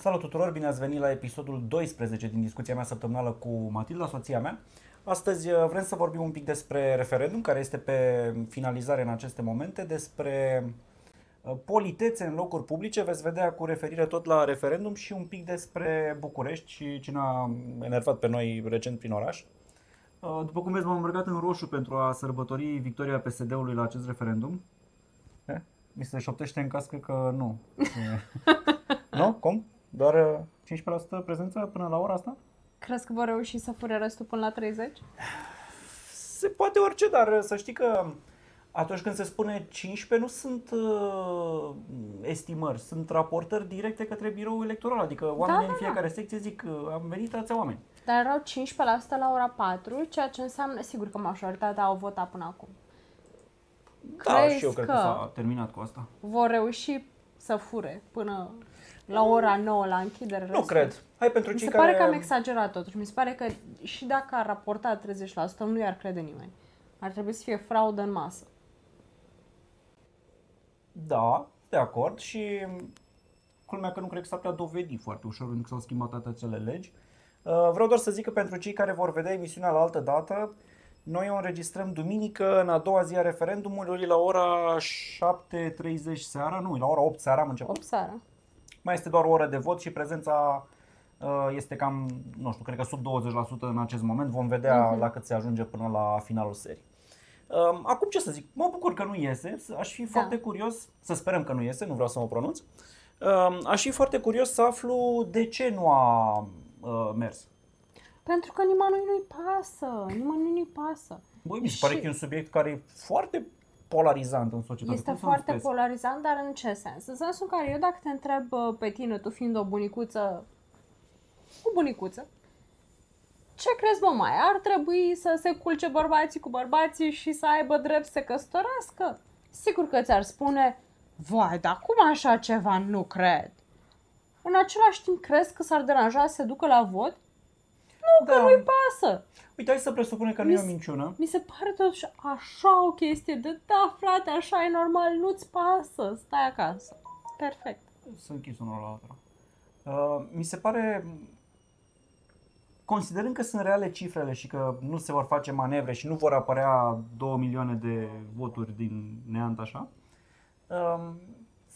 Salut tuturor, bine ați venit la episodul 12 din discuția mea săptămânală cu Matilda, soția mea. Astăzi uh, vrem să vorbim un pic despre referendum, care este pe finalizare în aceste momente, despre uh, politețe în locuri publice, veți vedea cu referire tot la referendum și un pic despre București și ce ne-a enervat pe noi recent prin oraș. Uh, După cum vezi, m-am îmbrăcat în roșu pentru a sărbători victoria PSD-ului la acest referendum. Eh? Mi se șoptește în cască că nu. nu? Cum? Doar uh, 15% prezență până la ora asta? Crezi că vor reuși să fure restul până la 30? Se poate orice, dar uh, să știi că atunci când se spune 15 nu sunt uh, estimări, sunt raportări directe către biroul electoral, adică oamenii da, în da. fiecare secție zic uh, am venit ația oameni. Dar erau 15% la ora 4, ceea ce înseamnă, sigur că majoritatea au votat până acum. Da, Crezi și eu cred că că- s-a terminat cu asta. Vor reuși să fure până la ora 9 la închidere Nu restul? cred. Hai pentru Mi cei se care... pare că am exagerat totuși. Mi se pare că și dacă ar raporta 30%, nu i-ar crede nimeni. Ar trebui să fie fraudă în masă. Da, de acord și culmea că nu cred că s-ar putea dovedi foarte ușor pentru că s-au schimbat toate acele legi. Uh, Vreau doar să zic că pentru cei care vor vedea emisiunea la altă dată, noi o înregistrăm duminică în a doua zi a referendumului la ora 7.30 seara, nu, la ora 8 seara am început. 8 seara. Mai este doar o oră de vot și prezența uh, este cam, nu știu, cred că sub 20% în acest moment. Vom vedea la cât se ajunge până la finalul serii. Um, Acum ce să zic, mă bucur că nu iese, S- aș fi foarte curios, să sperăm că nu iese, nu vreau să mă pronunț. Um, Aș fi foarte curios să aflu de ce nu a uh, mers. Pentru că nimănui nu-i pasă. Nimănui nu-i pasă. Băi, mi se Și- pare că e un subiect care e foarte polarizant în societate. Este Cum să nu foarte spui? polarizant, dar în ce sens? În sensul în care eu dacă te întreb bă, pe tine, tu fiind o bunicuță, o bunicuță, ce crezi, mă, mai ar trebui să se culce bărbații cu bărbații și să aibă drept să se căsătorească? Sigur că ți-ar spune, vai, dar cum așa ceva nu cred? În același timp, crezi că s-ar deranja să se ducă la vot? Nu, că Da. nu-i pasă. Uite, hai să presupunem că nu Mi e o s- minciună. Mi se pare totuși așa o chestie de da, frate, așa e normal, nu-ți pasă, stai acasă. Perfect. Să închis unul la altul. Uh, mi se pare, considerând că sunt reale cifrele și că nu se vor face manevre și nu vor apărea 2 milioane de voturi din neant așa, uh,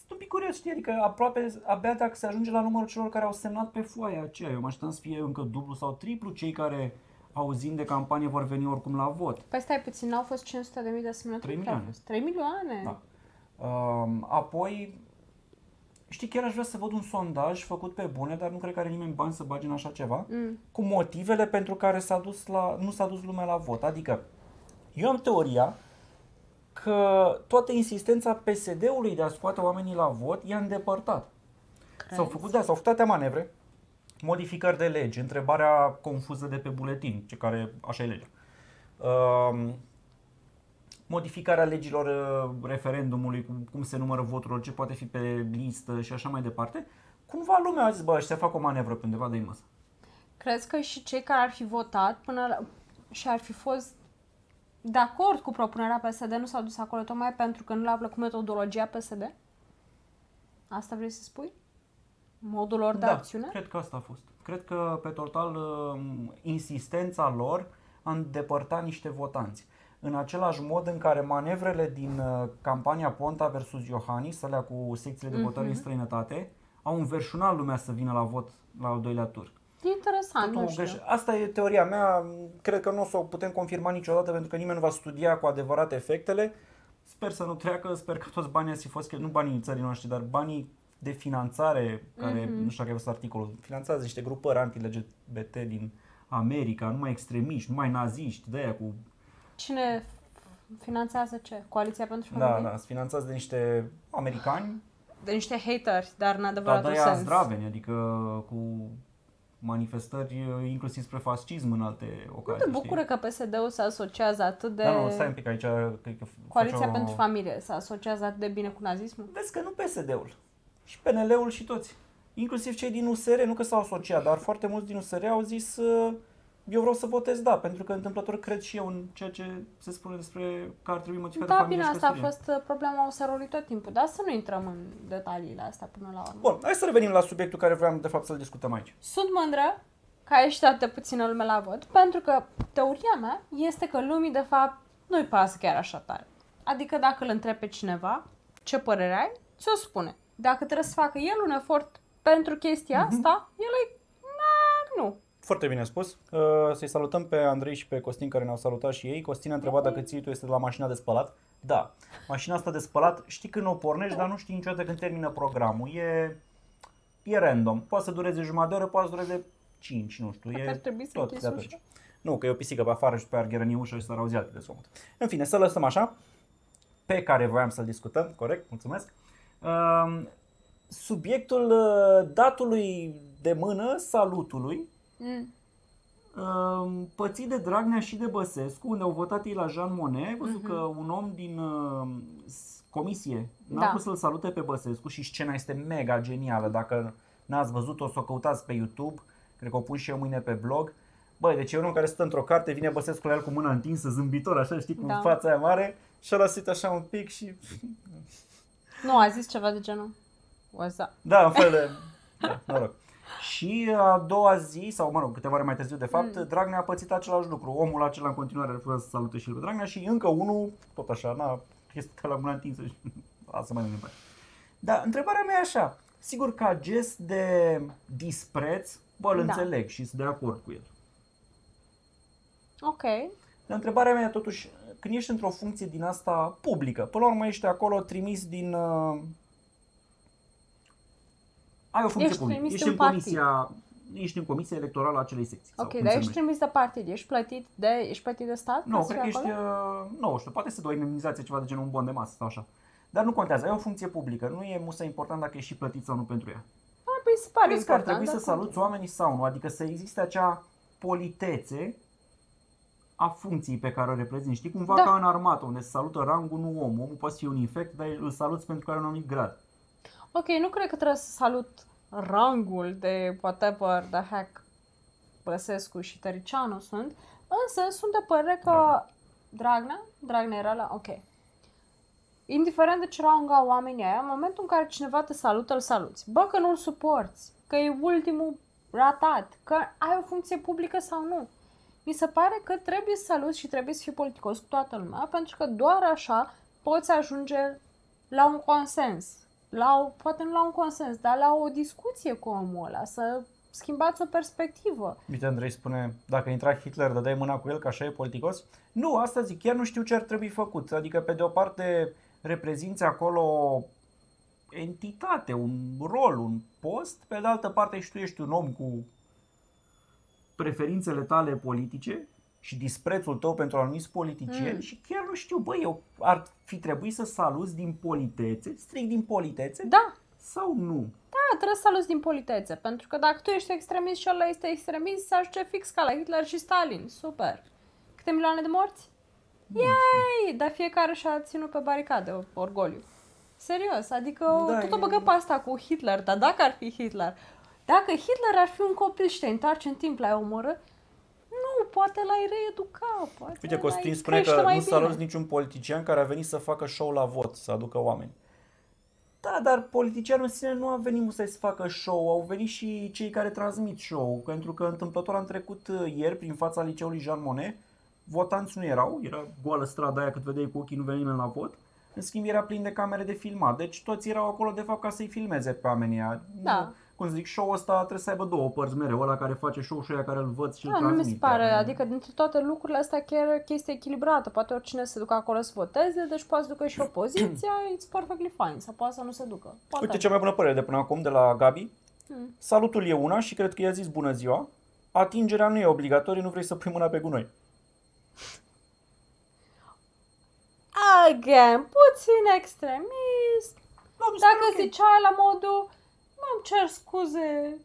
sunt un pic curios, știi, adică aproape, abia dacă se ajunge la numărul celor care au semnat pe foaia aceea, eu mă așteptam să fie încă dublu sau triplu cei care auzind de campanie vor veni oricum la vot. Păi stai puțin, n-au fost 500 de mii de semnături? Trei Cât au milioane. fost? 3 milioane? Da. Um, apoi, știi, chiar aș vrea să văd un sondaj făcut pe bune, dar nu cred că are nimeni bani să bage în așa ceva, Mm. cu motivele pentru care s-a dus la, nu s-a dus lumea la vot. Adică, eu am teoria că toată insistența PSD-ului de a scoate oamenii la vot i-a îndepărtat. Crezi? S-au făcut, da, s-au făcut atâtea manevre, modificări de legi, întrebarea confuză de pe buletin, ce care așa e legea. Um, modificarea legilor uh, referendumului, cum, cum se numără voturilor, ce poate fi pe listă și așa mai departe. Cumva lumea a zis, bă, ăștia fac o manevră pe undeva de masă. Crezi că și cei care ar fi votat până la... și ar fi fost de acord cu propunerea PSD nu s-au dus acolo tocmai pentru că nu le-a plăcut metodologia PSD? Asta vrei să spui? Modul lor de acțiune? cred că asta a fost. Cred că, pe total, uh, insistența lor a îndepărtat niște votanți. În același mod în care manevrele din uh, campania Ponta versus Iohannis, alea cu secțiile de votare în străinătate, au înverșunat lumea să vină la vot la al doilea tur. E interesant, Totul nu știu. greș- Asta e teoria mea, cred că nu o să o putem confirma niciodată pentru că nimeni nu va studia cu adevărat efectele. Sper să nu treacă, sper că toți banii ați fi fost, nu banii țării noștri, dar banii de finanțare, care, nu știu dacă ai văzut articolul, finanțează niște grupări anti-LGBT din America, numai extremiști, numai naziști, de aia cu... Cine finanțează ce? Coaliția pentru Da, familie? da, sunt finanțați de niște americani, De niște hateri, dar în dar adevăratul de aia sens. zdraveni, adică cu manifestări inclusiv spre fascism în alte Nu ocazii. te știi? bucură că PSD-ul se asociază atât de... Da, nu, stai un pic aici, cred că Coaliția face o- pentru familie se asociază atât de bine cu nazismul? Vezi că nu PSD-ul, și PNL-ul și toți. Inclusiv cei din USR, nu că s-au asociat, dar foarte mulți din USR au zis uh, eu vreau să votez da, pentru că întâmplător cred și eu în ceea ce se spune despre că ar trebui modificată Da, familia bine, și asta a căsătoria. fost uh, problema OSR-ului tot timpul, dar să nu intrăm în detaliile astea până la urmă. Bun, hai să revenim la subiectul care vreau de fapt să-l discutăm aici. Sunt mândră că a ieșit atât de puțină lume la vot, pentru că teoria mea este că lumii, de fapt, nu-i pasă chiar așa tare. Adică dacă îl întrebi pe cineva ce părere ai, ți-o spune. Dacă trebuie să facă el un efort pentru chestia Mhm. asta, el e... Na, nu. Foarte bine spus. Uh, Să-i salutăm pe Andrei și pe Costin care ne-au salutat și ei. Costin a întrebat dacă ții tu este de la mașina de spălat. Da. Mașina asta de spălat știi când o pornești, dar nu știi niciodată când termină programul. E, e random. Poate să dureze jumătate de oră, poate să dureze 5, nu știu. Poate e ar trebui să tot închizi de atunci. ușa. Nu, că e o pisică pe afară și pe aia gherăni ușa și s-ar auzi alte de somut. În fine, să lăsăm așa. Pe care voiam să-l discutăm, corect, mulțumesc. Um, subiectul uh, datului de mână, salutului, Mm. Um, pățit de Dragnea și de Băsescu, unde au votat ei la Jean Monnet, ai văzut Mhm. că un om din uh, s- comisie n-a Da. vrut să-l salute pe Băsescu și scena este mega genială. Dacă n-ați văzut, o să o căutați pe YouTube, cred că o pun și eu mâine pe blog. Băi, deci e un om care stă într-o carte, vine Băsescu la el cu mâna întinsă, zâmbitor, așa, știi, cu Da. fața aia mare și ăla sit așa un pic și... Nu, a zis ceva de genul. What's up? Da, în fel de... Da, noroc. Și a doua zi, sau mă rog, câteva ore mai târziu de fapt, Mm. Dragnea a pățit același lucru. Omul acela în continuare refuză să salute și el pe Dragnea și încă unul, tot așa, na, este la mâna întinsă și lasă mai departe. Dar întrebarea mea e așa, sigur ca gest de dispreț, bă, îl Da. înțeleg și sunt de acord cu el. Ok. Dar întrebarea mea e totuși, când ești într-o funcție din asta publică, până la urmă ești acolo trimis din... Uh, ai o funcție Ești publică, trimis ești în în comisia, ești în comisia electorală a acelei secții. sau Ok, cum dar se ești numește. trimis de partid, ești plătit de, ești plătit de stat? Nu, ca să cred că fii ești, acolo? uh, nu știu, poate să dai o indemnizație, ceva de genul un bon de masă sau așa. Dar nu contează, ai o funcție publică, nu e musă important dacă ești și plătit sau nu pentru ea. Ah, păi se pare Crezi că ar important. trebui să dar saluți oamenii sau nu? Adică să existe acea politețe a funcției pe care o reprezinți. Știi, cumva Da. ca în armată, unde se salută rangul, nu omul. Omul poate să fie un infect, dar îl saluți pentru că are un anumit grad. Ok, nu cred că trebuie să salut rangul de whatever the heck Băsescu și Tăricianu sunt, însă sunt de părere că Da. Dragnea, Dragnea era la, ok, indiferent de ce rang au oamenii aia, în momentul în care cineva te salută, îl saluți. Bă, că nu-l suporți, că e ultimul ratat, că ai o funcție publică sau nu. Mi se pare că trebuie să saluți și trebuie să fii politicos cu toată lumea, pentru că doar așa poți ajunge la un consens. La o, poate nu la un consens, dar la o discuție cu omul ăla, să schimbați o perspectivă. Uite, Andrei spune, dacă intra Hitler, dădeai mâna cu el, că așa e politicos? Nu, asta zic, chiar nu știu ce ar trebui făcut. Adică, pe de o parte, reprezinți acolo o entitate, un rol, un post, pe de altă parte și tu ești un om cu preferințele tale politice și disprețul tău pentru anumiți politicieni Mm. și chiar nu știu, băi, eu ar fi trebuit să saluți din politețe, strict din politețe, Da, sau nu? da, trebuie să saluți din politețe, pentru că dacă tu ești extremist și ăla este extremist, se ajunge fix ca la Hitler și Stalin. Super. Câte milioane de morți? Yay! Dar fiecare și-a ținut pe baricade orgoliu. Serios, adică Da, da, tot o e- băgă pe asta cu Hitler, dar dacă ar fi Hitler, dacă Hitler ar fi un copil și te întoarce în timp la omoră, nu, poate l-ai reeduca, poate Uite, Costin l-ai spune crește că mai nu bine. saluți niciun politician care a venit să facă show la vot, să aducă oameni. Da, dar politicianul în sine nu a venit să să facă show, au venit și cei care transmit show, pentru că întâmplător am trecut uh, ieri prin fața liceului Jean Monnet, votanți nu erau, era goală strada aia cât vedeai cu ochii, nu venea nimeni la vot, în schimb era plin de camere de filmat, deci toți erau acolo de fapt ca să-i filmeze pe oamenii ăia. Da. Nu, cum să zic, show-ul ăsta trebuie să aibă două părți mereu, ăla care face show și ăia care îl văd și îl Da, nu mi se transmit. pare, Iar- adică dintre toate lucrurile astea chiar e chestie echilibrată. Poate oricine se ducă acolo să voteze, deci poate să ducă și opoziția, it's perfectly fine, sau poate să nu se ducă. Poate. Uite cea mai bună părere de până acum de la Gabi. Hmm. Salutul e una și cred că i-a zis bună ziua. Atingerea nu e obligatorie, nu vrei să pui mâna pe gunoi. Again, puțin extremist. Da, mi se pare Dacă ok. zicea la modul, mă cer scuze,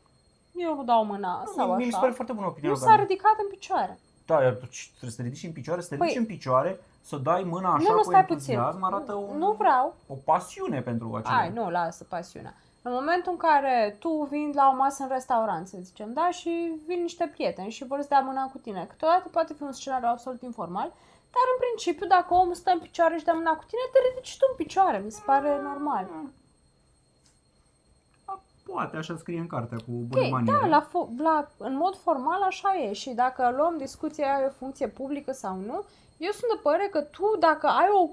eu nu dau mâna Nu, sau mie mi se așa. pare foarte bună opinia Nu lui s-a Gabi. ridicat în picioare. Da, iar tu ce- trebuie să te ridici în picioare, să te Păi- ridici în picioare, să dai mâna așa nu, nu, cu stai puțin. entuziasm, arată un, Nu vreau. o pasiune pentru acela. Ai, nu, lasă pasiunea. În momentul în care tu vin la o masă în restaurant, să zicem, da, și vin niște prieteni și vor să dea mâna cu tine, câteodată poate fi un scenariu absolut informal, dar în principiu, dacă omul stă în picioare și dă mâna cu tine, te ridici tu în picioare, mi se pare normal. Poate, așa scrie în cartea cu Ok, bune maniere. da, la, fo- la, în mod formal așa e și dacă luăm discuția aia o funcție publică sau nu, eu sunt de părere că tu, dacă ai o,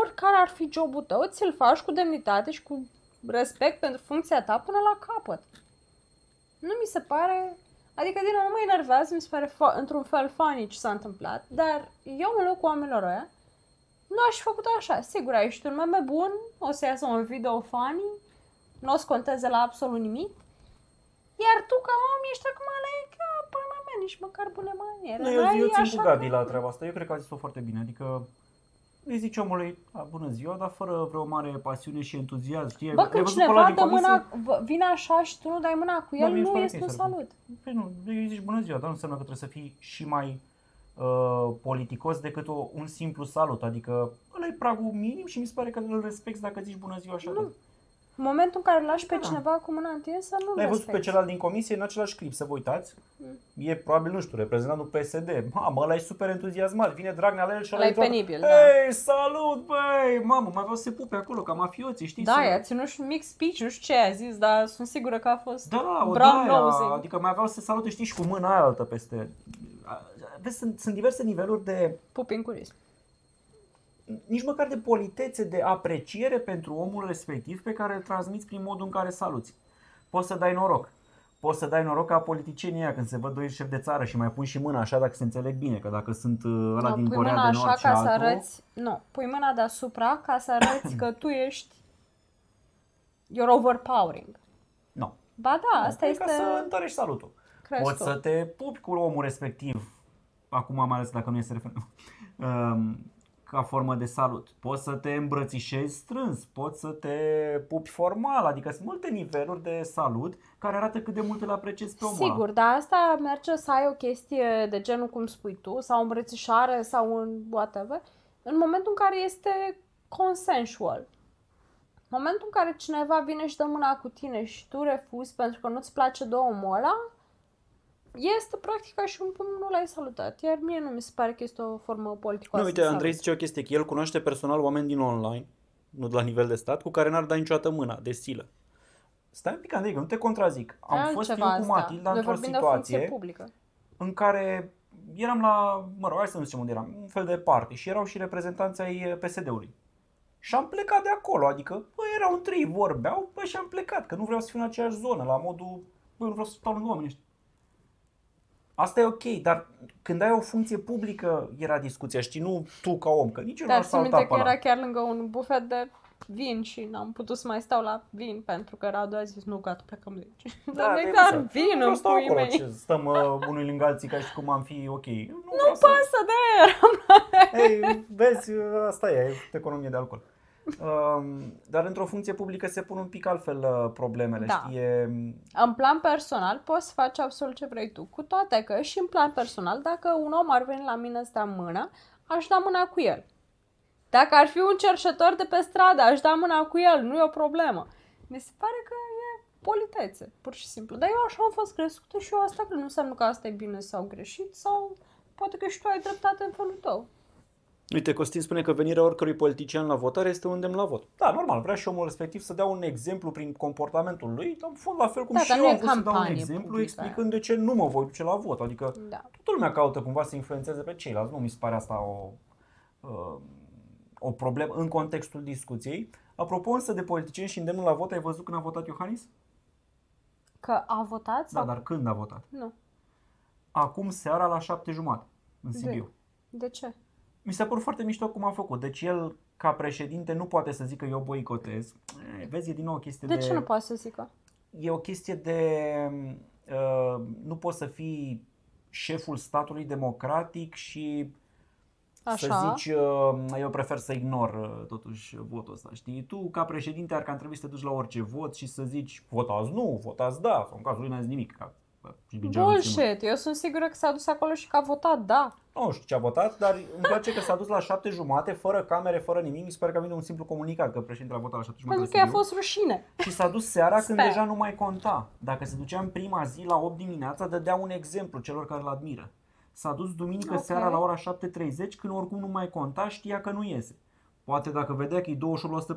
oricare ar fi jobul tău, ți-l faci cu demnitate și cu respect pentru funcția ta până la capăt. Nu mi se pare... Adică, din nou, nu mă enervează, mi se pare fo- într-un fel funny ce s-a întâmplat, dar eu în locul oamenilor ăia nu aș fi făcut așa. Sigur, ai ieșit un meme bun, o să iasă un video funny, nu o să conteze la absolut nimic, iar tu, ca om, ești acum la ca pana mea, nici măcar bune maniere. Nu, eu, N-ai eu țin așa cu Gabi că- la treaba asta. Eu cred că a zis-o foarte bine. Adică îi zici omului, a, bună ziua, dar fără vreo mare pasiune și entuziasm. Știi? Bă, Ai când văzut pe ăla cineva din dă comisie? mâna, v- vine așa și tu nu dai mâna cu Da, el, mie îmi nu pare este ok un să răspund. salut. Păi nu, îi zici bună ziua, dar nu înseamnă că trebuie să fii și mai uh, politicos decât o, un simplu salut. Adică ăla e pragul minim și mi se pare că îl respecti dacă zici bună ziua așa. Nu. În momentul în care îl lași pe Da. cineva cu mâna întinsă, nu L-ai văzut pe respecti. celălalt din comisie în același clip, să vă uitați. Mm. E probabil, nu știu, reprezentantul PSD. Mamă, ăla e super entuziasmat. Vine Dragnea la el și Ăla e îi toată, penibil, da. Hei, salut, băi! Mamă, mai vreau să se pupe acolo, ca mafioții, știți? Da, să... i-a ținut și un mic speech, nu știu ce a zis, dar sunt sigură că a fost Da, o brown daia, nosing. adică mai aveau să salute, știți, și cu mâna aia altă peste. Vezi, sunt, sunt diverse niveluri de, Pupincurism. Nici măcar de politețe, de apreciere pentru omul respectiv pe care îl transmiți prin modul în care saluți. Poți să dai noroc. Poți să dai noroc ca politicienii ăia când se văd doi șefi de țară și mai pun și mâna așa dacă se înțeleg bine, că dacă sunt uh, ăla Nu, din pui Corea mâna de Nord așa și ca altul, să arăți... Nu, pui mâna deasupra ca să arăți că tu ești... You're overpowering. nu. Ba da, Nu, asta e este... ca să întărești salutul. crezi Poți tu. să te pupi cu omul respectiv, acum mai ales dacă nu este referendum, um, ca formă de salut. Poți să te îmbrățișezi strâns, poți să te pupi formal, adică sunt multe niveluri de salut care arată cât de mult îl apreciezi pe omul ăla. Sigur, dar asta merge să ai o chestie de genul cum spui tu, sau îmbrățișare, sau un whatever, în momentul în care este consensual. În momentul în care cineva vine și dă mâna cu tine și tu refuzi pentru că nu-ți place de omul ăla, este practic ca și un cum nu l-ai salutat. Iar mie nu mi se pare că este o formă politicoasă. Nu, uite, de Andrei salut. zice o chestie, că el cunoaște personal oameni din online, nu de la nivel de stat, cu care n-ar da niciodată mâna, de stilă. Stai un pic, Andrei, că nu te contrazic. Am Altceva fost eu cu asta. Matilda Noi într-o vorbim de funcție situație publică. în care eram la, mă rog, hai să nu zicem unde eram, un fel de party și erau și reprezentanții ai eh, PSD-ului. Și am plecat de acolo, adică, bă, erau în trei, vorbeau, bă, și am plecat, că nu vreau să fiu în aceeași zonă, la modul, bă, nu vreau să stau lângă oamenii ăștia. Asta e ok, dar când ai o funcție publică era discuția, știi, nu tu ca om, că nici eu nu Dar aș țin minte salta că pe ăla. era chiar lângă un bufet de vin și n-am putut să mai stau la vin pentru că Radu a zis nu, gata, plecăm de aici. Da, dar de de dar exact. vin Nu vreau în să stau pui acolo, mei. ce, stăm uh, unul lângă alții ca și cum am fi ok. Nu, Nu pasă de aer. Ei, vezi, asta e, e economie de alcool. Um, dar într-o funcție publică se pun un pic altfel uh, problemele, Da. știi? E, În plan personal poți să faci absolut ce vrei tu, cu toate că și în plan personal, dacă un om ar veni la mine să dea mână, aș da mâna cu el. Dacă ar fi un cerșător de pe stradă, aș da mâna cu el, nu e o problemă. Mi se pare că e politețe, pur și simplu. Dar eu așa am fost crescută și eu asta cred. Nu înseamnă că asta e bine sau greșit sau poate că și tu ai dreptate în felul tău. Uite, Costin spune că venirea oricărui politician la votare este un îndemn la vot. Da, normal, vrea și omul respectiv să dea un exemplu prin comportamentul lui, dar în fond la fel cum Da, și dar eu nu e am vrut să dau un campanie exemplu publică explicând de ce nu mă voi duce la vot. Adică Da. toată lumea caută cumva să influențeze pe ceilalți. Nu mi se pare asta o, uh, o problemă în contextul discuției. Apropo însă de politicieni și îndemnul la vot, ai văzut când a votat Iohannis? Că a votat? Da, Sau? dar când a votat? Nu. Acum seara la șapte jumate în Sibiu. De ce? Mi s-a părut foarte mișto cum a făcut. Deci el, ca președinte, nu poate să zică eu boicotez. E, Vezi, e din nou o chestie De de... ce nu poate să zică? E o chestie de... Uh, nu poți să fii șeful statului democratic și să Așa. zici, uh, eu prefer să ignor uh, totuși votul ăsta, știi? Tu, ca președinte, ar cam trebui să te duci la orice vot și să zici, votați nu, votați da, sau în cazul lui n-ați zis nimic, că Că și degeaba se Bullshit. Eu sunt sigură că s-a dus acolo și că a votat da. Nu știu ce a votat, dar îmi place că s-a dus la șapte jumate, fără camere, fără nimic. Mi se pare că a venit un simplu comunicat că președintele a votat la șapte jumate. Pentru la că i-a Sibiu. fost rușine. Și s-a dus seara când Sper. deja nu mai conta. Dacă se ducea în prima zi la 8 dimineața, dădea un exemplu celor care îl admiră. S-a dus duminică Ok. seara la ora 7.30 când oricum nu mai conta, știa că nu iese. Poate dacă vedea că e 28%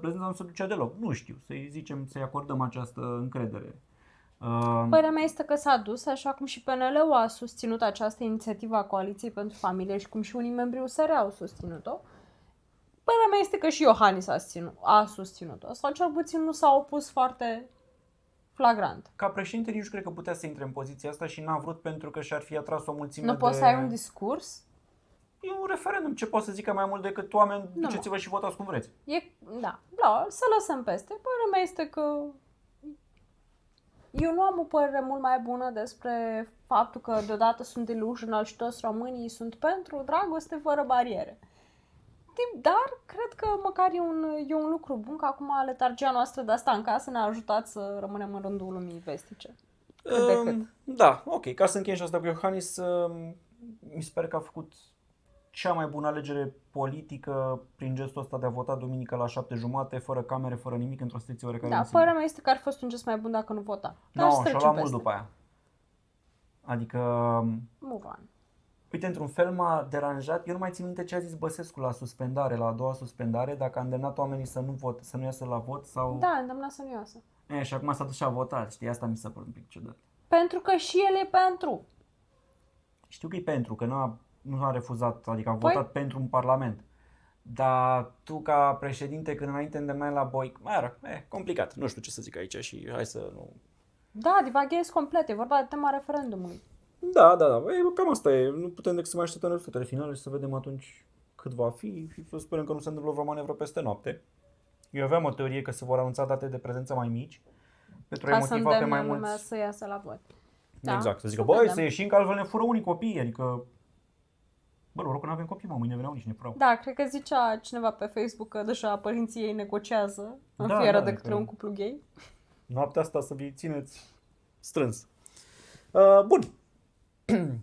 prezență, nu se ducea deloc. Nu știu, să-i zicem, să-i acordăm această încredere. Uh, Părerea mea este că s-a dus, așa cum și PNL-ul a susținut această inițiativă a Coaliției pentru Familie și cum și unii membri USR au susținut-o. Părerea mea este că și Iohannis a, susținut, a susținut-o, sau cel puțin nu s-a opus foarte flagrant. ca președinte nici nu cred că putea să intre în poziția asta și n-a vrut pentru că și-ar fi atras o mulțime Nu de... poți să ai un discurs? E un referendum, ce pot să zică mai mult decât oameni, Nu. duceți-vă și votați cum vreți. E, da, da, să lăsăm peste. Părerea mea este că eu nu am o părere mult mai bună despre faptul că deodată sunt delusional și toți românii sunt pentru dragoste fără bariere. Tip, Dar cred că măcar e un, e un lucru bun că acum letargia noastră de asta în casă ne-a ajutat să rămânem în rândul lumii vestice. Cât de Um, cât. Da, ok. Ca să încheiem și asta cu Iohannis, um, mi se pare că a făcut cea mai bună alegere politică prin gestul ăsta de a vota duminică la șapte jumate, fără camere, fără nimic, într-o situație oarecare Da, de Sibiu. părerea mea este că ar fi fost un gest mai bun dacă nu vota. Dar Nu, să no, și-a trecem luat mult peste. după aia. Adică, um, Move on. uite, într-un fel m-a deranjat. Eu nu mai țin minte ce a zis Băsescu la suspendare, la a doua suspendare, dacă a îndemnat oamenii să nu, vot, să nu iasă la vot sau... Da, îndemna să nu iasă. E, și acum s-a dus și a votat, știi? Asta mi s-a părut un pic ciudat. Pentru că și el e pentru. Știu că e pentru, că nu a, nu a refuzat, adică a Păi- votat pentru un parlament. Dar tu ca președinte, când înainte îndemnai la boi, mă rog, e complicat, nu știu ce să zic aici și hai să nu... Da, divaghez complet, e vorba de tema referendumului. Da, da, da, e, cam asta e, nu putem decât să mai așteptăm rezultatele finale și să vedem atunci cât va fi și să sperăm că nu se întâmplă vreo manevră peste noapte. Eu aveam o teorie că se vor anunța date de prezență mai mici pentru a-i Ca să motiva pe îndemne mai lumea mulți. să iasă la vot. Da, exact, să zică, să băi, vedem. să ieșim că altfel ne fură unii copii, adică... Bă, noroc că nu avem copii, mă, mâine veneau nici ne furau. Da, cred că zicea cineva pe Facebook că deja părinții ei negociază în Da, fieră da, de că- către un cuplu gay. Noaptea asta să vi țineți strâns. Uh, bun.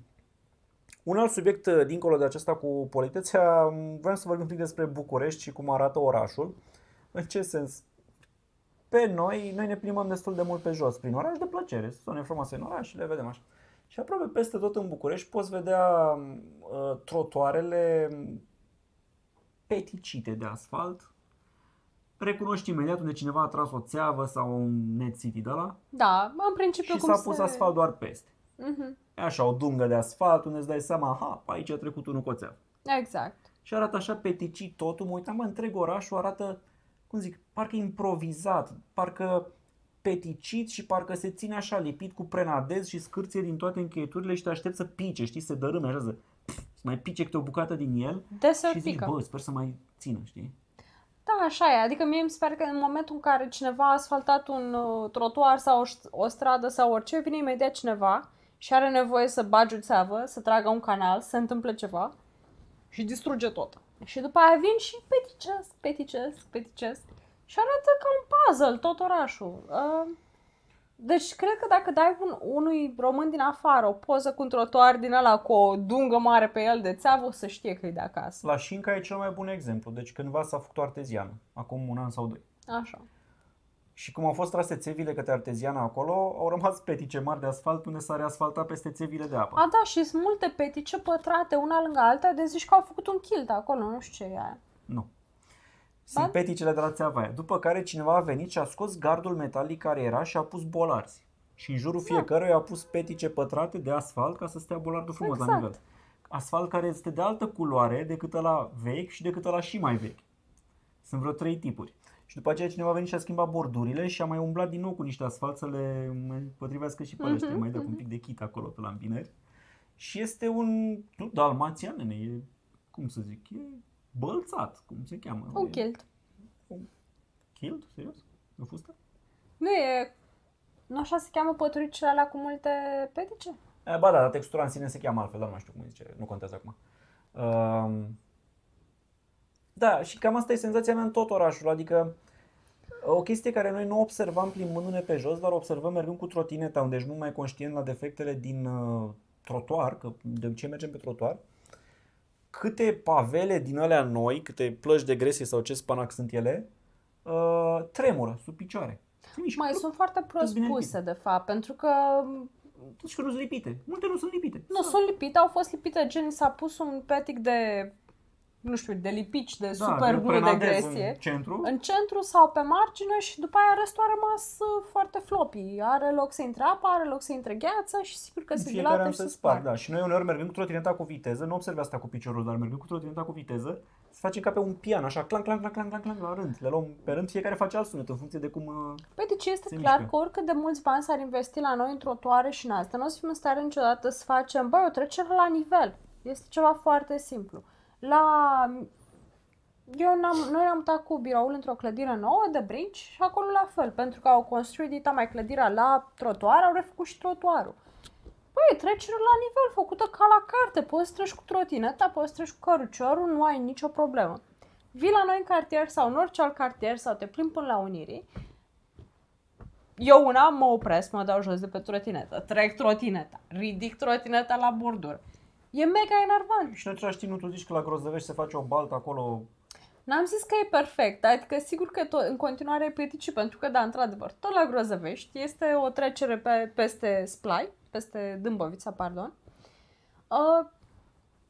Un alt subiect uh, dincolo de acesta cu politețea, m, vreau să vorbim un pic despre București și cum arată orașul. În ce sens? Pe noi, noi ne plimbăm destul de mult pe jos prin oraș de plăcere, zone frumoase în oraș și le vedem așa. Și aproape peste tot în București poți vedea uh, trotuarele peticite de asfalt, recunoști imediat unde cineva a tras o țeavă sau un net city de la Da, în principiu și cum s-a pus se... asfalt doar peste. Mhm, E așa, o dungă de asfalt unde îți dai seama, aha, pe aici a trecut unul cu o țeavă. Exact. Și arată așa peticit totul, mă uitam, mă, întreg orașul arată, cum zic, parcă improvizat, parcă peticit și parcă se ține așa lipit cu prenadez și scârție din toate încheieturile și te aștept să pice, știi, să dărâme așa, să, să mai pice câte o bucată din el Deseori și zici, pică. bă, sper să mai țină, știi? Da, așa e. Adică mie mi se pare că în momentul în care cineva a asfaltat un uh, trotuar sau o, ș- o stradă sau orice, vine imediat cineva și are nevoie să bagi o țeavă, să tragă un canal, să se întâmple ceva și distruge tot. Și după aia vin și peticesc, peticesc, peticesc și arată ca un puzzle tot orașul. Uh, deci cred că dacă dai un, unui român din afară o poză cu un trotuar din ăla cu o dungă mare pe el de țeavă, o să știe că e de acasă. La Șinca e cel mai bun exemplu. Deci cândva s-a făcut o arteziană, acum un an sau doi. Așa. Și cum au fost trase țevile către arteziana acolo, au rămas petice mari de asfalt unde s-a reasfaltat peste țevile de apă. A, da, și sunt multe petice pătrate una lângă alta, de zici că au făcut un kilt acolo, nu știu ce e aia. Nu. Sunt Ba? peticele de la țeava aia. După care cineva a venit și a scos gardul metalic care era și a pus bolarzi. Și în Da. jurul fiecăruia a pus petice pătrate de asfalt ca să stea bolardul frumos la Exact. nivel. Asfalt care este de altă culoare decât ăla vechi și decât ăla și mai vechi. Sunt vreo trei tipuri. Și după aceea cineva a venit și a schimbat bordurile și a mai umblat din nou cu niște asfalt să le mai potrivească și pe alea, știi, Mhm, mai dă cu un pic de chit acolo pe la împineri. Și este un, nu, dalmațian, nene, e, cum să zic, e bălțat, cum se cheamă. Un E- kilt. Kilt? Serios? O fustă? Nu e... Nu așa se cheamă păturicile alea cu multe petice? E, ba da, dar textura în sine se cheamă altfel, dar nu mai știu cum îi zice, nu contează acum. Um, da, și cam asta e senzația mea în tot orașul, adică O chestie care noi nu observam plimbându-ne pe jos, dar observăm mergând cu trotineta, unde ești mult mai conștient la defectele din uh, trotuar, că de obicei mergem pe trotuar, câte pavele din alea noi, câte plăci de gresie sau ce spanac sunt ele, uh, tremură sub picioare. Se mișcă. Mai sunt foarte prost bine puse, lipite. de fapt, pentru că Totuși că nu sunt lipite. Multe nu sunt lipite. nu sunt lipite, au fost lipite, gen s-a pus un petic de, nu știu, de lipici, de Da, super glue de prenadez gresie. În centru. în centru sau pe margine și după aia restul a rămas uh, foarte floppy. Are loc să intre apă, are loc să intre gheață și sigur că se Fiecare dilată an și se se sparg, sparg. da. Și noi uneori mergând cu trotineta cu viteză, nu observi asta cu piciorul, dar mergând cu trotineta cu viteză, se face ca pe un pian, așa, clang, clang, clang, clang, clang, clang, la rând. Le luăm pe rând, fiecare face alt sunet în funcție de cum... uh, Păi deci este Se clar mișcă. că oricât de mulți bani s-ar investi la noi în trotuare și în asta, nu o să fim în stare niciodată să facem, băi, o trecere la nivel. Este ceva foarte simplu. La... Eu n-am, noi am mutat cu biroul într-o clădire nouă de brinci și acolo la fel, pentru că au construit dita mai clădirea la trotuar, au refăcut și trotuarul. Băi, trecere la nivel, făcută ca la carte, poți să treci cu trotineta, poți să treci cu căruciorul, nu ai nicio problemă. Vii la noi în cartier sau în orice alt cartier sau te plimbi până la Unirii, eu una mă opresc, mă dau jos de pe trotinetă, trec trotineta, ridic trotineta la bordură. E mega enervant. Și în același timp nu tu zici că la Grozăvești se face o baltă acolo N-am zis că e perfect, adică sigur că tot, în continuare e peticii, pentru că, da, într-adevăr, tot la Grozăvești este o trecere pe, peste Splai, peste Dâmbovița, pardon, uh,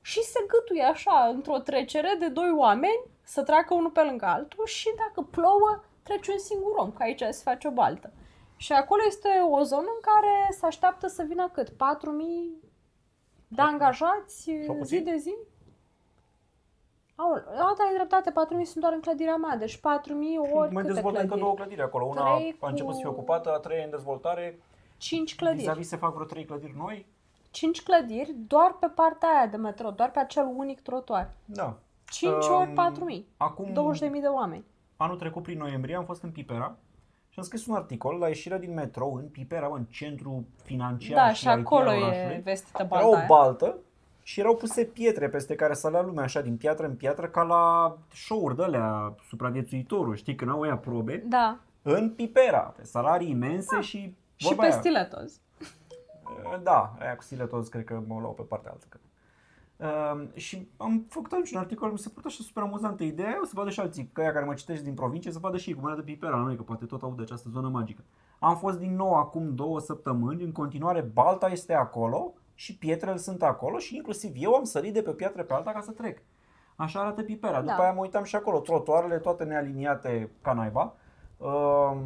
și se gâtuie așa, într-o trecere de doi oameni, să treacă unul pe lângă altul și dacă plouă, trece un singur om, că aici se face o baltă. Și acolo este o zonă în care se așteaptă să vină cât? 4.000 de angajați Sau zi puțin? de zi? Au, a, da, ai dreptate, 4.000 sunt doar în clădirea mea, deci 4.000 ori mai câte dezvoltă încă clădiri? două clădiri acolo. Una Trei a început să fie cu- ocupată, a treia e în dezvoltare. 5 clădiri. Vis-a-vis se fac vreo trei clădiri noi. 5 clădiri doar pe partea aia de metrou, doar pe acel unic trotuar. Da. 5 Um, ori 4.000. Acum, 20.000 de oameni. anul trecut, prin noiembrie, am fost în Pipera și am scris un articol la ieșirea din metrou în Pipera, mă, în centru financiar Da, și, și al acolo cheia e orașului. vestită Era balta o aia. baltă și erau puse pietre peste care sălea lumea așa din piatră în piatră ca la show-uri de alea supraviețuitorul, știi, când au ăia probe, Da. în Pipera, pe salarii imense și Ah, Și vorba pe aia. stiletoz. Da, aia cu stile toți cred că mă luau pe partea altă. Cred. Uh, și am făcut atunci un articol, mi se părut așa super amuzantă ideea, o să vadă și alții, că aia care mă citești din provincie, să vadă și ei cum arată Pipera la noi, că poate tot aud de această zonă magică. Am fost din nou acum două săptămâni, în continuare balta este acolo și pietrele sunt acolo și inclusiv eu am sărit de pe piatră pe alta ca să trec. Așa arată Pipera. După Da. aia mă uitam și acolo, trotuarele toate nealiniate ca naiba. Uh,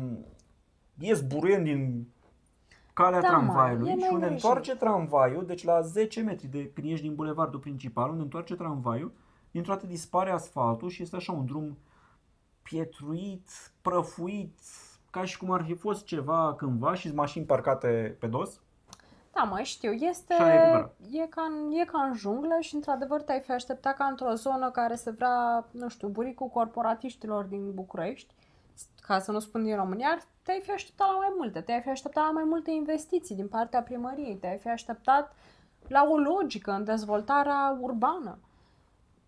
ies buruieni din calea Da, mă, tramvaiului e și unde neglijent. întoarce tramvaiul, deci la 10 metri de când ieși din bulevardul principal, unde întoarce tramvaiul, dintr-o dată dispare asfaltul și este așa un drum pietruit, prăfuit, ca și cum ar fi fost ceva cândva și mașini parcate pe dos. Da, mă, știu, este, Și aia e adevărat. e ca, în, e ca în junglă și într-adevăr te-ai fi așteptat ca într-o zonă care se vrea, nu știu, buricul corporatiștilor din București, ca să nu spun din România, te-ai fi așteptat la mai multe, te-ai fi așteptat la mai multe investiții din partea primăriei, te-ai fi așteptat la o logică în dezvoltarea urbană.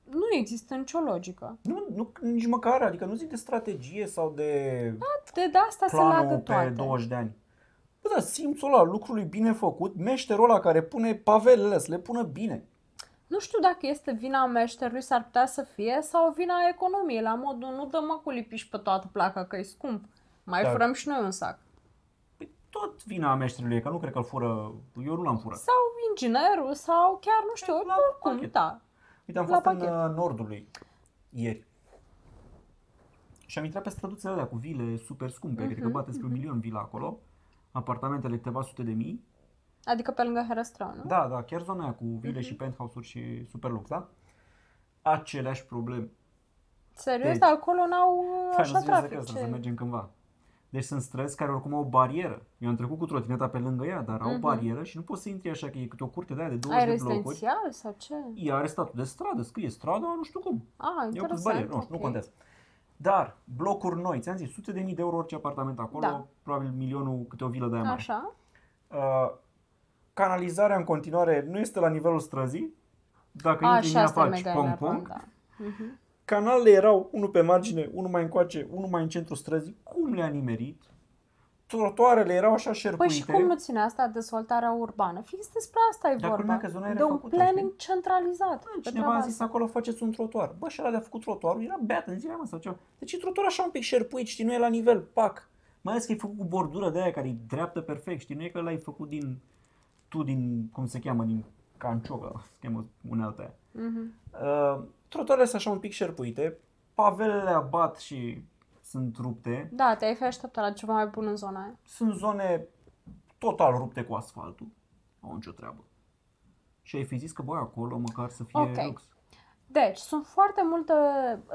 Nu există nicio logică. Nu, nu, nici măcar, adică nu zic de strategie sau de De, de asta se planul leagă pe toate. 20 de ani. Bă, da, simțul ăla lucrului bine făcut, meșterul ăla care pune pavelele să le pună bine. Nu știu dacă este vina meșterului, s-ar putea să fie, sau vina economiei, la modul nu dăm mă cu lipiș pe toată placa că e scump. Mai Da. furăm și noi un sac. Păi tot vina meșterului e, că nu cred că îl fură, eu nu l-am furat. Sau inginerul, sau chiar nu știu, La oricum, pachet. da. Uite, am La fost în pachet. uh, nordului ieri. Și am intrat pe străduțele alea cu vile super scumpe, Mhm, cred că bate spre un milion vila acolo. Apartamentele câteva sute de mii. Adică pe lângă Herăstrău, nu? Da, da, chiar zona aia cu vile Mhm. și penthouse-uri și super lux, da? Aceleași probleme. Serios, Deci- dar acolo n-au uh, Hai, așa nu zic trafic. asta, Ce? să mergem cândva. Deci sunt străzi care oricum au o barieră. Eu am trecut cu trotineta pe lângă ea, dar au o Mhm. barieră și nu poți să intri așa, că e câte o curte de aia de 20 Ai de blocuri. rezidențial sau ce? E are statul de stradă, scrie strada, nu știu cum. Ah, Eu pus interesant. bariere, nu știu, nu ok. contează. Dar, blocuri noi, ți-am zis, sute de mii de euro orice apartament acolo, Da. probabil milionul câte o vilă de aia mare. Așa? Uh, canalizarea în continuare nu este la nivelul străzii. Dacă A, intri și în ea asta e faci mega pong enervant, pong. da. Mhm. canalele erau unul pe margine, unul mai încoace, unul mai în centrul străzii. Cum le-a nimerit? Trotoarele erau așa Păi șerpuite. și cum nu ține asta dezvoltarea urbană? Fix despre asta e Dar vorba. culmea că zona e de un refăcută, planning știi? centralizat. pe Cineva treaba a zis asta. acolo faceți un trotuar. Bă, și ăla de-a făcut trotuarul, era beat în zilea mă sau ceva. Deci e trotuar așa un pic șerpuit, știi, nu e la nivel, pac. Mai ales că e făcut cu bordură de aia care e dreaptă perfect, știi, nu e că l-ai făcut din, tu din, cum se cheamă, din canciocă, se cheamă unealta aia. Mhm. Uh, trotuarele sunt așa un pic șerpuite, pavelele abat și sunt rupte. Da, te-ai fi așteptat la ceva mai bun în zona aia. Sunt zone total rupte cu asfaltul. Au nicio treabă. Și ai fi zis că, băi, acolo măcar să fie Ok. lux. Deci, sunt foarte multe...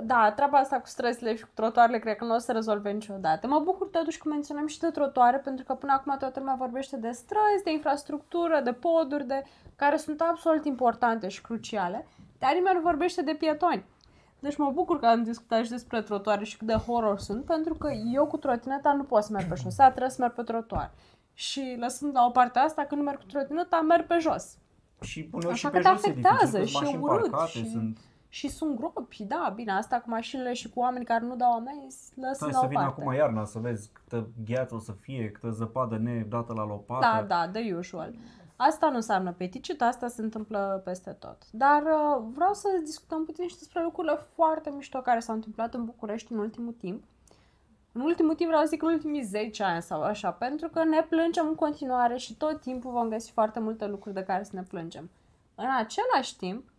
Da, treaba asta cu străzile și cu trotuarele cred că nu o să se rezolve niciodată. Mă bucur totuși că menționăm și de trotuare, pentru că până acum toată lumea vorbește de străzi, de infrastructură, de poduri, de... care sunt absolut importante și cruciale, dar nimeni nu vorbește de pietoni. Deci mă bucur că am discutat și despre trotuare și cât de horror sunt, pentru că eu cu trotineta nu pot să merg pe șosea, trebuie să merg pe trotuar. Și lăsând la o parte asta, când merg cu trotineta, merg pe jos. Și uneori și Așa pe că te jos e dificil, afectează că și sunt e mașini urât parcate, și- sunt... Și sunt gropi, da, bine, asta cu mașinile și cu oameni care nu dau amenzi, lăsând Stai la să o vină parte. acum iarna să vezi câtă gheață o să fie, câtă zăpadă nedată la lopată. Da, da, de usual. Asta nu înseamnă peticit, asta se întâmplă peste tot. Dar uh, vreau să discutăm puțin și despre lucrurile foarte mișto care s-au întâmplat în București în ultimul timp. În ultimul timp vreau să zic în ultimii 10 ani sau așa, pentru că ne plângem în continuare și tot timpul vom găsi foarte multe lucruri de care să ne plângem. În același timp,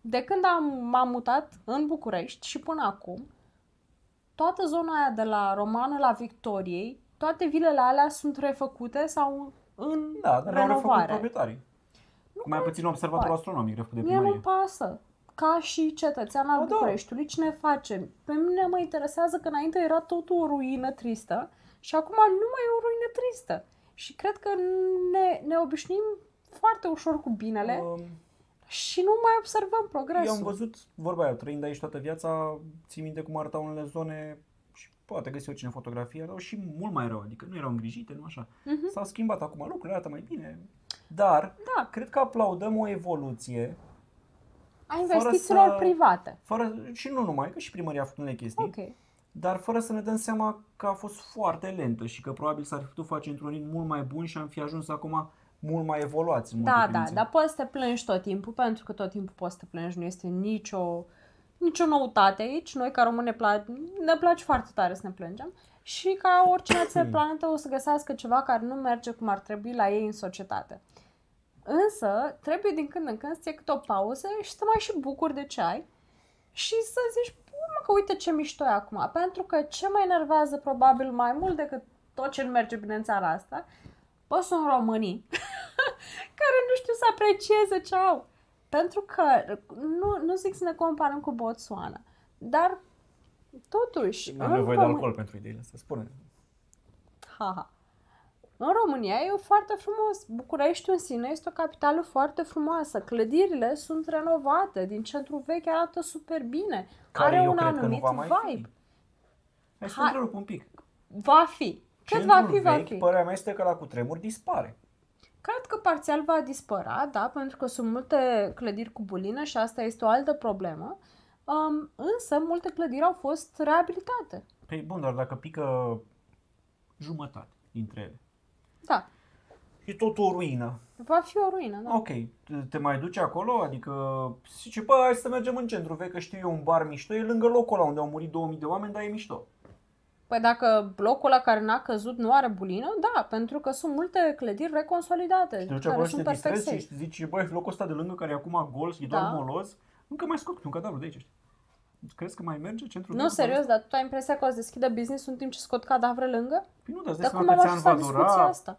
de când am, m-am mutat în București și până acum, toată zona aia de la Romană la Victoriei, toate vilele alea sunt refăcute sau în Da, dar le-au refăcut renovare. proprietarii. Cu mai puțin observator Păi, astronomic refăcut de Mie nu-mi primărie. pasă. Ca și cetățean al Ba da. Bucureștiului, cine face? Pe mine mă interesează că înainte era totul o ruină tristă și acum nu mai e o ruină tristă. Și cred că ne, ne obișnuim foarte ușor cu binele Um, și nu mai observăm progresul. Eu am văzut, vorba aia, trăind aici toată viața, țin minte cum arătau unele zone și poate găsi oricine fotografie, erau și mult mai rău, adică nu erau îngrijite, nu așa. Mhm. S-au schimbat acum lucrurile, arată mai bine. Dar, Da. cred că aplaudăm o evoluție, A fără investițiilor să- private. fără, și nu numai, că și primăria a făcut unele chestii, Ok. dar fără să ne dăm seama că a fost foarte lentă și că probabil s-ar fi putut face într-un ritm mult mai bun și am fi ajuns acum mult mai evoluați în multe Da, da, privințe. dar poți să te plângi tot timpul, pentru că tot timpul poți să te plângi, nu este nicio, nicio noutate aici. Noi ca români ne, pla- ne place foarte tare să ne plângem și ca orice nație de planetă o să găsească ceva care nu merge cum ar trebui la ei în societate. Însă, trebuie din când în când să iei câte o pauză și să mai și bucuri de ce ai și să zici, "Bă, mă, că uite ce mișto e acum. Pentru că ce mă enervează probabil mai mult decât tot ce nu merge bine în țara asta, bă, sunt românii care nu știu să aprecieze ce au. Pentru că, nu, nu zic să ne comparăm cu Botswana, dar totuși, Nu am în nevoie de Român- alcool pentru ideile astea, spune. Haha. În România e foarte frumos. București în sine este o capitală foarte frumoasă. Clădirile sunt renovate. Din centrul vechi arată super bine. Care Are eu un cred că nu anumit va mai vibe. fi. Hai să te Hai. întrerup un pic. Va fi. Cât Centrul va fi, va vechi, fi. părerea mea este că la cutremur dispare. Cred că parțial va dispărea, da, pentru că sunt multe clădiri cu bulină și asta este o altă problemă. Um, însă, multe clădiri au fost reabilitate. Păi bun, dar dacă pică jumătate dintre ele. Da, E tot o ruină. va fi o ruină, da. Ok, te- te mai duci acolo? Adică zice, bă, hai să mergem în centru vechi, că știu eu un bar mișto, e lângă locul ăla unde au murit 2000 de oameni, dar e mișto. Păi dacă blocul ăla care n-a căzut nu are bulină, da, pentru că sunt multe clădiri reconsolidate, Și te duci care acolo și sunt te perfect distrezi safe. și zici, băi, locul ăsta de lângă care e acum gol și e doar Da. moloz, încă mai scot un cadavru de aici. știi? Crezi că mai merge centrul Nu, vechi? serios, dar tu ai impresia că o să deschidă business în timp ce scot cadavre lângă? Păi nu, dar îți Dar dai cum seama am câți ani ajuns la va discuția dura asta?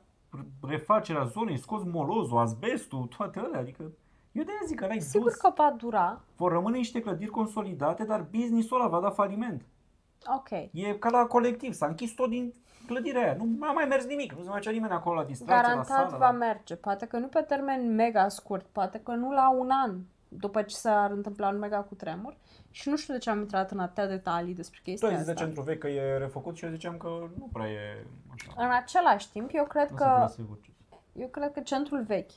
refacerea zonei, scoți molozul, asbestul, toate alea, adică eu de-aia zic că n-ai Sigur dus. că va dura. Vor rămâne niște clădiri consolidate, dar business-ul ăla va da faliment. Ok. E ca la colectiv, s-a închis tot din clădirea aia. Nu a mai mers nimic, nu se mai face nimeni acolo la distracție, la Garantat sală. va la... merge. Poate că nu pe termen mega scurt, poate că nu la un an după ce s-ar întâmpla un mega cutremur. Și nu știu de ce am intrat în atâtea detalii despre Tu chestia ai zis de asta. centru vechi că e refăcut și eu ziceam că nu prea e așa. În același timp, eu cred Nu se că plase orice. eu cred că centrul vechi,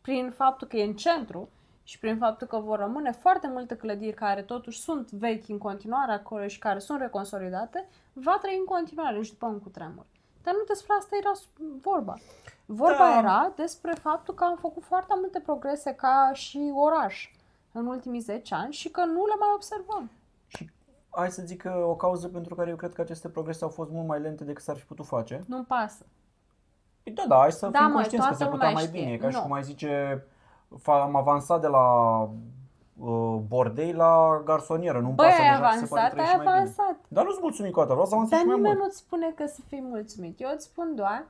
prin faptul că e în centru și prin faptul că vor rămâne foarte multe clădiri care totuși sunt vechi în continuare acolo și care sunt reconsolidate, va trăi în continuare și după un cutremur. Dar nu despre asta era vorba. Vorba Da. era despre faptul că am făcut foarte multe progrese ca și oraș în ultimii 10 ani și că nu le mai observăm. Și hai să zic că o cauză pentru care eu cred că aceste progrese au fost mult mai lente decât s-ar fi putut face. Nu-mi pasă. Păi da, da, hai să Da, fim mă, conștienți că toată se putea lumea mai știe. bine. E Ca și Nu. cum ai zice, fa- am avansat de la uh, bordei la garsonieră. Nu-mi Băi, pasă ai deja că se poate avansat, trăi ai și mai bine. avansat. Dar nu-ți mulțumit cu asta, vreau să avansez Dar și mai nimeni mult. nu-ți spune că să fii mulțumit. Eu îți spun doar,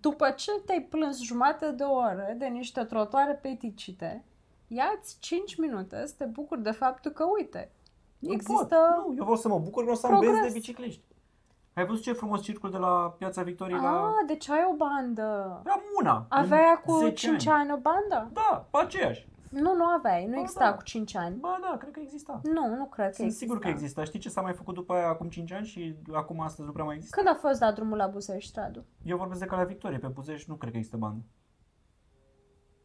după ce te-ai plâns jumătate de oră de niște trotuare peticite, ia-ți 5 minute să te bucuri de faptul că, uite, Nu există... pot. Nu, eu vreau să mă bucur, vreau să am progres. benzi de bicicliști. Ai văzut ce frumos circul de la Piața Victoriei la... Ah, deci ai o bandă. Am una. Aveai în cu 10 5 ani o bandă? Da, pe aceeași. Nu, nu aveai. Nu Ba, exista da. cu 5 ani. Ba da, cred că exista. Nu, nu cred că Sunt exista. sigur că exista. Știi ce s-a mai făcut după aia acum 5 ani și acum astăzi nu prea mai există? Când a fost dat drumul la Buzești, Radu? Eu vorbesc de Calea Victoriei, pe Buzești nu cred că există bandă.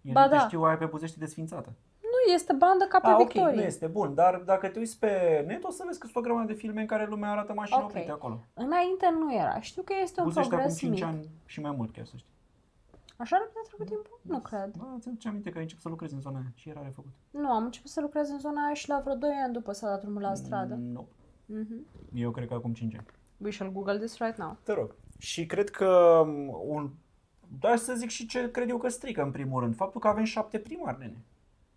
Eu Ba nu te da. știu, aia pe Buzești e desfințată. Nu, este bandă ca pe Ah, ok, Victorie. nu este, bun, dar dacă te uiți pe net o să vezi că sunt o grămadă de filme în care lumea arată mașini Ok. oprite acolo. Înainte nu era. Știu că este un Buzești acum progres 5 mic. ani și mai mult chiar să știi. Așa repede a trecut timpul? Nu cred. Da, ți aduce aminte că ai început să lucrezi în zona aia și era refăcut. Nu, am început să lucrez în zona aia și la vreo 2 ani după s-a dat drumul la stradă. Mm, Nu. Mhm. Eu cred că acum 5 ani. We shall Google this right now. Te rog. Și cred că um, un... Da, să zic și ce cred eu că strică în primul rând. Faptul că avem șapte primari, nene.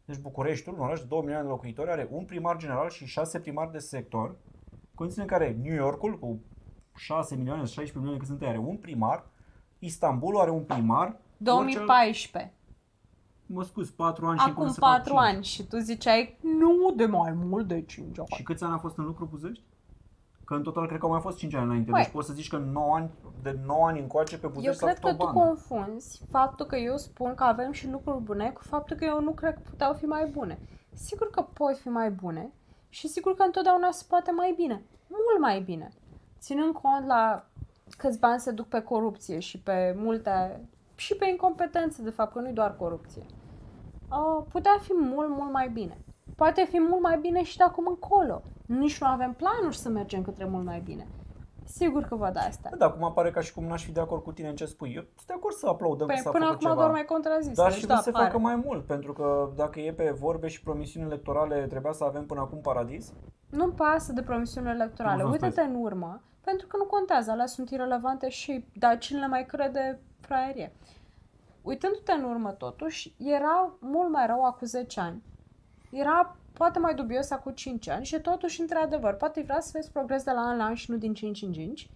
Deci Bucureștiul, un oraș de 2 milioane de locuitori, are un primar general și 6 primari de sector. Condiții în care New Yorkul, cu 6 milioane, 16 milioane cât sunt, ei, are un primar. Istanbulul are un primar. Orice- 2014. Mă scuz, 4 ani și încă Acum să fac 4 cinci. ani și tu ziceai nu de mai mult de 5 ani. Și câți ani a fost în lucru Buzești? Că în total cred că au mai fost 5 ani înainte. Păi. Deci poți să zici că 9 ani, de 9 ani încoace pe Eu Buzești s-a cred făcut că o tu bandă. confunzi faptul că eu spun că avem și lucruri bune cu faptul că eu nu cred că puteau fi mai bune. Sigur că pot fi mai bune și sigur că întotdeauna se poate mai bine. Mult mai bine. Ținând cont la câți bani se duc pe corupție și pe multe și pe incompetență, de fapt, că nu-i doar corupție. Uh, putea fi mult, mult mai bine. Poate fi mult mai bine și de acum încolo. Nici nu avem planuri să mergem către mult mai bine. Sigur că văd asta. Da, acum apare ca și cum n-aș fi de acord cu tine în ce spui. Eu sunt de acord să aplaudăm Păi că s-a până făcut acum ceva. doar mai contrazis. Dar deci și da, să se apare. facă mai mult, pentru că dacă e pe vorbe și promisiuni electorale, trebuia să avem până acum paradis. Nu-mi pasă de promisiuni electorale. Cum să Uite-te în urmă, pentru că nu contează, alea sunt irelevante și dar cine le mai crede fraierie. Uitându-te în urmă totuși, era mult mai rău acum 10 ani. Era poate mai dubios acum 5 ani și totuși, într-adevăr, poate vrea să vezi progres de la an la an și nu din 5 în 5.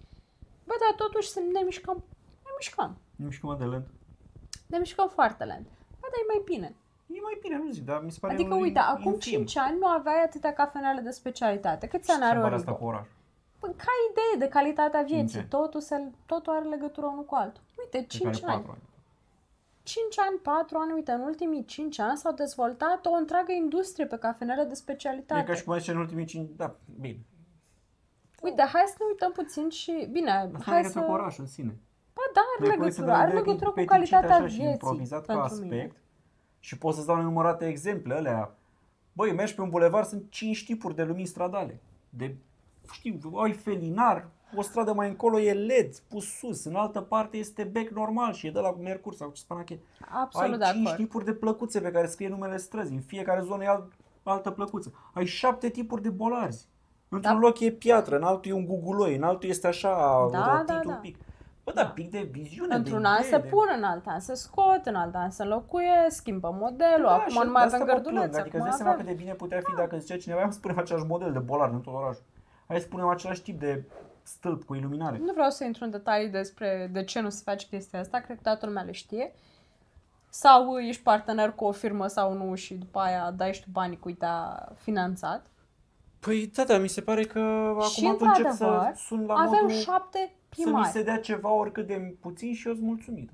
Bă, dar totuși să ne mișcăm, ne mișcăm. Nu știu cum de lent. Ne mișcăm foarte lent. Bă, dar e mai bine. E mai bine, nu zic, dar mi se pare Adică, un uite, acum infim 5 ani nu aveai atâtea cafenele de specialitate. Câți ani are schimbarea asta Origo? cu oraș. Păi, ca idee de calitatea vieții. ce? Totul, se, totul are legătură unul cu altul. Uite, Cred că are 5 ani. patru ani. 5 ani, 4 ani, uite, în ultimii 5 ani s-au dezvoltat o întreagă industrie pe cafenele de E specialitate. ca și cum ai zice în ultimii 5, da, bine. Uite, hai să ne uităm puțin și... Bine, Asta are hai legătură să... cu orașul în sine. Ba da, are Noi putem să legătură. Are vedem legătură cu peticite calitatea așa și vieții improvizat ca pentru aspect. mine. Și pot să-ți dau nenumărate exemple alea. Băi, mergi pe un bulevard, sunt 5 tipuri de lumini stradale. De, știu, ai felinar, o stradă mai încolo e LED pus sus, în altă parte este bec normal și e de la Mercur sau ce spanache. Absolut de ai 5 acord. tipuri de plăcuțe pe care scrie numele străzii. În fiecare zonă e alt, altă plăcuță. Ai 7 tipuri de bolarzi. Într-un Da. loc e piatră, în altul e un guguloi, în altul este așa Da, rotit da, un da. pic. Bă, da, pic de viziune, Într-un de an idee, se de... pun, în alt an se scot, în alt an se înlocuiesc, schimbă modelul, Da, acum și nu mai de asta avem mă plâng. gărdulețe, Adică acum îți dai seama cât avem. de bine putea fi dacă zicea cineva, hai să spunem același model de bolar în tot orașul. Hai să spunem același tip de stâlp cu iluminare. Nu vreau să intru în detalii despre de ce nu se face chestia asta, cred că toată lumea le știe. Sau ești partener cu o firmă sau nu și după aia dai și tu banii cui te-a finanțat. Păi da, da, mi se pare că și acum tu încep să într-adevăr, sun la avem modul șapte să mi primari. se dea ceva oricât de puțin și eu sunt mulțumită.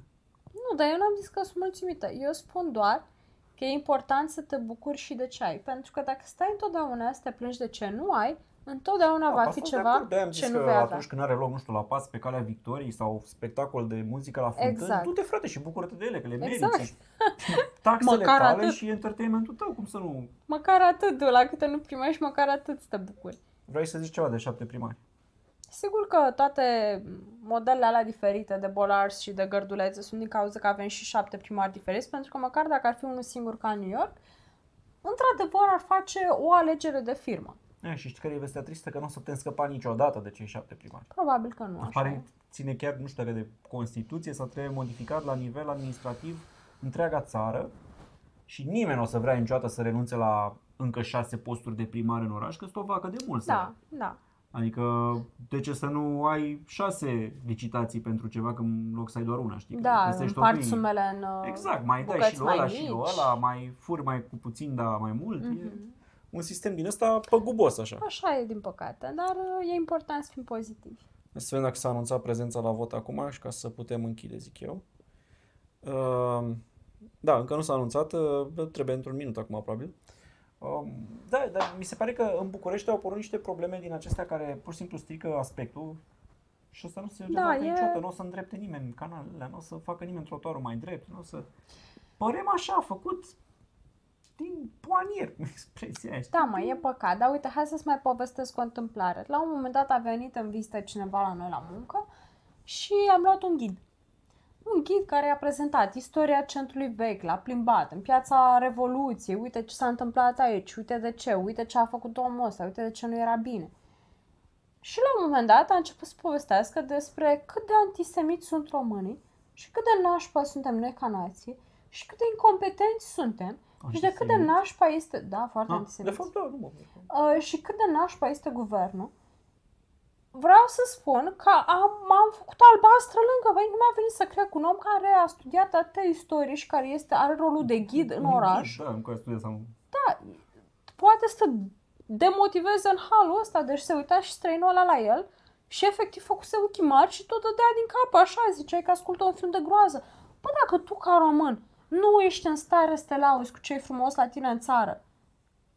Nu, dar eu n-am zis că sunt mulțumită. Eu spun doar că e important să te bucuri și de ce ai. Pentru că dacă stai întotdeauna să te plângi de ce nu ai, întotdeauna va Da, fi asta sunt de ceva acord. De-aia am ce zis nu că vei avea. atunci când are loc, nu știu, la pas pe calea victoriei sau spectacol de muzică la fântâni, Exact. du-te frate și bucură-te de ele, că le Exact. meriți. taxele Măcar tale atât. și entertainmentul tău, cum să nu... Măcar atât, tu, la câte nu primești, măcar atât să te bucuri. Vrei să zici ceva de șapte primari? Sigur că toate modelele alea diferite de bolars și de gărdulețe sunt din cauza că avem și șapte primari diferiți, pentru că măcar dacă ar fi unul singur ca în New York, într-adevăr ar face o alegere de firmă. E, și știi care e vestea tristă? Că nu o să putem scăpa niciodată de cei șapte primari. Probabil că nu așa. Pare, ține chiar, nu știu dacă de Constituție sau trebuie modificat la nivel administrativ întreaga țară și nimeni nu o să vrea niciodată să renunțe la încă șase posturi de primar în oraș, că sunt o vacă de mult. să Da, ia. da. Adică, de ce să nu ai șase licitații pentru ceva când în loc să ai doar una, știi? Că Da, găsești o împart mâini. sumele în uh, Exact, mai dai bucăți și lui ăla mai și lui mici. ăla, mai furi mai cu puțin, dar mai mult. E Mhm. Un sistem din ăsta păgubos așa. Așa e, din păcate, dar uh, e important să fim pozitivi. Să vedem dacă s-a anunțat prezența la vot acum și ca să putem închide, zic eu. Uh, da, încă nu s-a anunțat, uh, trebuie într-un minut acum, probabil. Um, da, dar mi se pare că în București au apărut niște probleme din acestea care pur și simplu strică aspectul și asta nu se Da, rezolvă e- niciodată, nu o să îndrepte nimeni canalele, nu o să facă nimeni trotuarul mai drept, nu o să... Părem așa, făcut din poanier, expresia aia, știi? Da, mă, e păcat. Dar uite, hai să-ți mai povestesc o întâmplare. La un moment dat a venit în vizită cineva la noi la muncă și am luat un ghid. Un ghid care a prezentat istoria centrului vechi, l-a plimbat în piața Revoluției, uite ce s-a întâmplat aici, uite de ce, uite ce a făcut omul ăsta, uite de ce nu era bine. Și la un moment dat a început să povestească despre cât de antisemiți sunt românii și cât de nașpa suntem noi ca nație și cât de incompetenți suntem și de cât de Antisemiți? nașpa este, da, foarte Ah, de antisemiți. fapt, da, nu mă Uh, și cât de nașpa este guvernul, vreau să spun că am, m-am făcut albastră lângă, băi, nu mi-a venit să cred că un om care a studiat atâtea istorie și care este, are rolul de ghid în oraș, Da, încă studiez sau da, poate să demotiveze în halul ăsta, deci se uita și străinul ăla la el și efectiv făcuse ochii mari și tot dădea din cap, așa, ziceai că ascultă un film de groază. Bă, dacă tu ca român nu ești în stare să te lauzi cu ce e frumos la tine în țară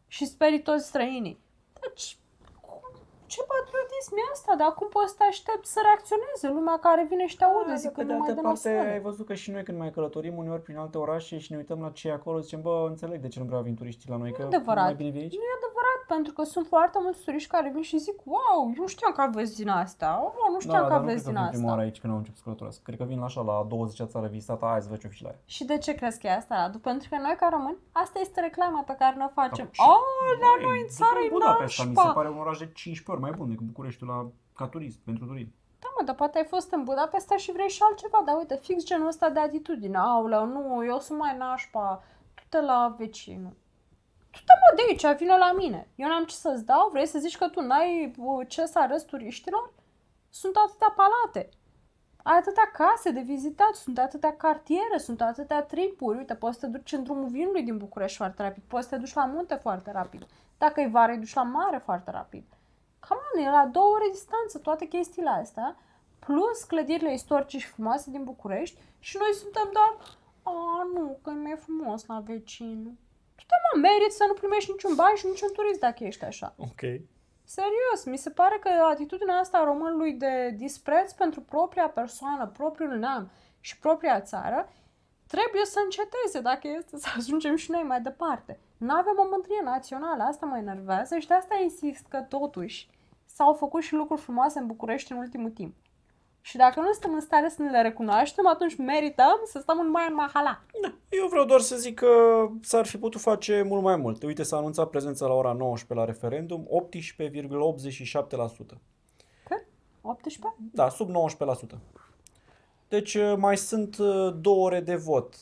și sperii toți străinii, deci cum- ce patriotism e asta? Dar cum poți să te aștepți să reacționeze lumea care vine și te aude Da, zic pe că de nu mai altă dă parte, nasoale? ai văzut că și noi când mai călătorim uneori prin alte orașe și ne uităm la ce e acolo, zicem, bă, înțeleg de ce nu vreau vin turiștii la noi, că adevărat. mai bine vii aici. Nu e adevărat, pentru că sunt foarte mulți turiști care vin și zic, wow, nu știam că aveți din asta, oh, nu știam că Da, dar nu aveți cred din că vin prima asta. oară aici când au început să călătoresc. Cred că vin la așa, la 20-a țară vizitată, hai să văd ce-o fi și la ea. Și de ce crezi că e asta, Radu? Pentru că noi ca români, asta este reclama pe care ne facem. Și- Oh, la Băi, noi în du-te țară e Budapesta mi se nașpa. pare un oraș de 15 ori mai bun decât Bucureștiul la, ca turist, pentru turism. Da, mă, dar poate ai fost în Budapesta și vrei și altceva, dar uite, fix genul ăsta de atitudine. Aoleu, nu, eu sunt mai nașpa, tu-te la vecinul. Tu-te mă de aici, vină la mine. Eu n-am ce să-ți dau, vrei să zici că tu n-ai uh, ce să arăți turiștilor? Sunt atâtea palate. Ai atâtea case de vizitat, sunt atâtea cartiere, sunt atâtea tripuri. Uite, poți să te duci în drumul vinului din București foarte rapid, poți să te duci la munte foarte rapid. Dacă e vară, îi duci la mare foarte rapid. Cam e la două ore distanță toate chestiile astea, plus clădirile istorice și frumoase din București și noi suntem doar, a, nu, că e mai frumos la vecinul. Tu te mă meriți să nu primești niciun bani și niciun turist dacă ești așa. Ok. Serios, mi se pare că atitudinea asta a românului de dispreț pentru propria persoană, propriul neam și propria țară trebuie să înceteze dacă este să ajungem și noi mai departe. Nu avem o mândrie națională, asta mă enervează și de asta insist că totuși s-au făcut și lucruri frumoase în București în ultimul timp. Și dacă nu suntem în stare să ne le recunoaștem, atunci merităm să stăm în mai în mahala. Da, eu vreau doar să zic că s-ar fi putut face mult mai mult. Uite, s-a anunțat prezența la ora 19 la referendum, 18,87%. Cât? 18? Da, sub 19%. Deci uh, mai sunt uh, două ore de vot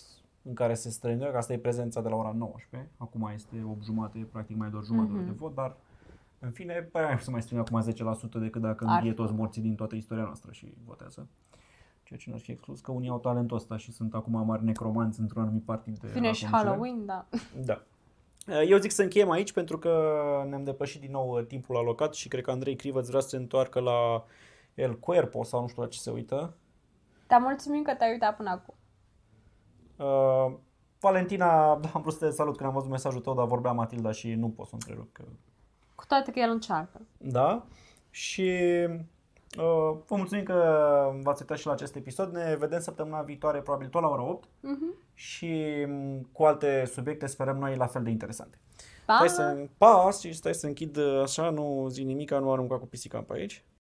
în care se strânge, că asta e prezența de la ora 19. Acum este 8 jumate, practic mai doar jumătate Mhm. mm-hmm. de vot, dar în fine, păi mai să mai strâng acum 10% decât dacă Ar învie fi. toți morții din toată istoria noastră și votează. Ceea ce nu ar fi exclus că unii au talentul ăsta și sunt acum mari necromanți într-un anumit partid de Vine la și conducere. Halloween, da. Da. Eu zic să încheiem aici pentru că ne-am depășit din nou uh, timpul alocat și cred că Andrei Crivăț vrea să se întoarcă la El Cuerpo sau nu știu la ce se uită. Dar mulțumim că te-ai uitat până acum. Uh, Valentina, da, am vrut să te salut când am văzut mesajul tău, dar vorbea Matilda și nu pot să o întrerup. Că... Cu toate că el încearcă. Da? Și Uh, vă mulțumim că v-ați uitat și la acest episod. Ne vedem săptămâna viitoare, probabil tot la ora 8 Mhm. și m, cu alte subiecte sperăm noi la fel de interesante. Pa! Stai să, pa, și stai să închid uh, așa, nu zi nimic, nu arunca cu pisica pe aici.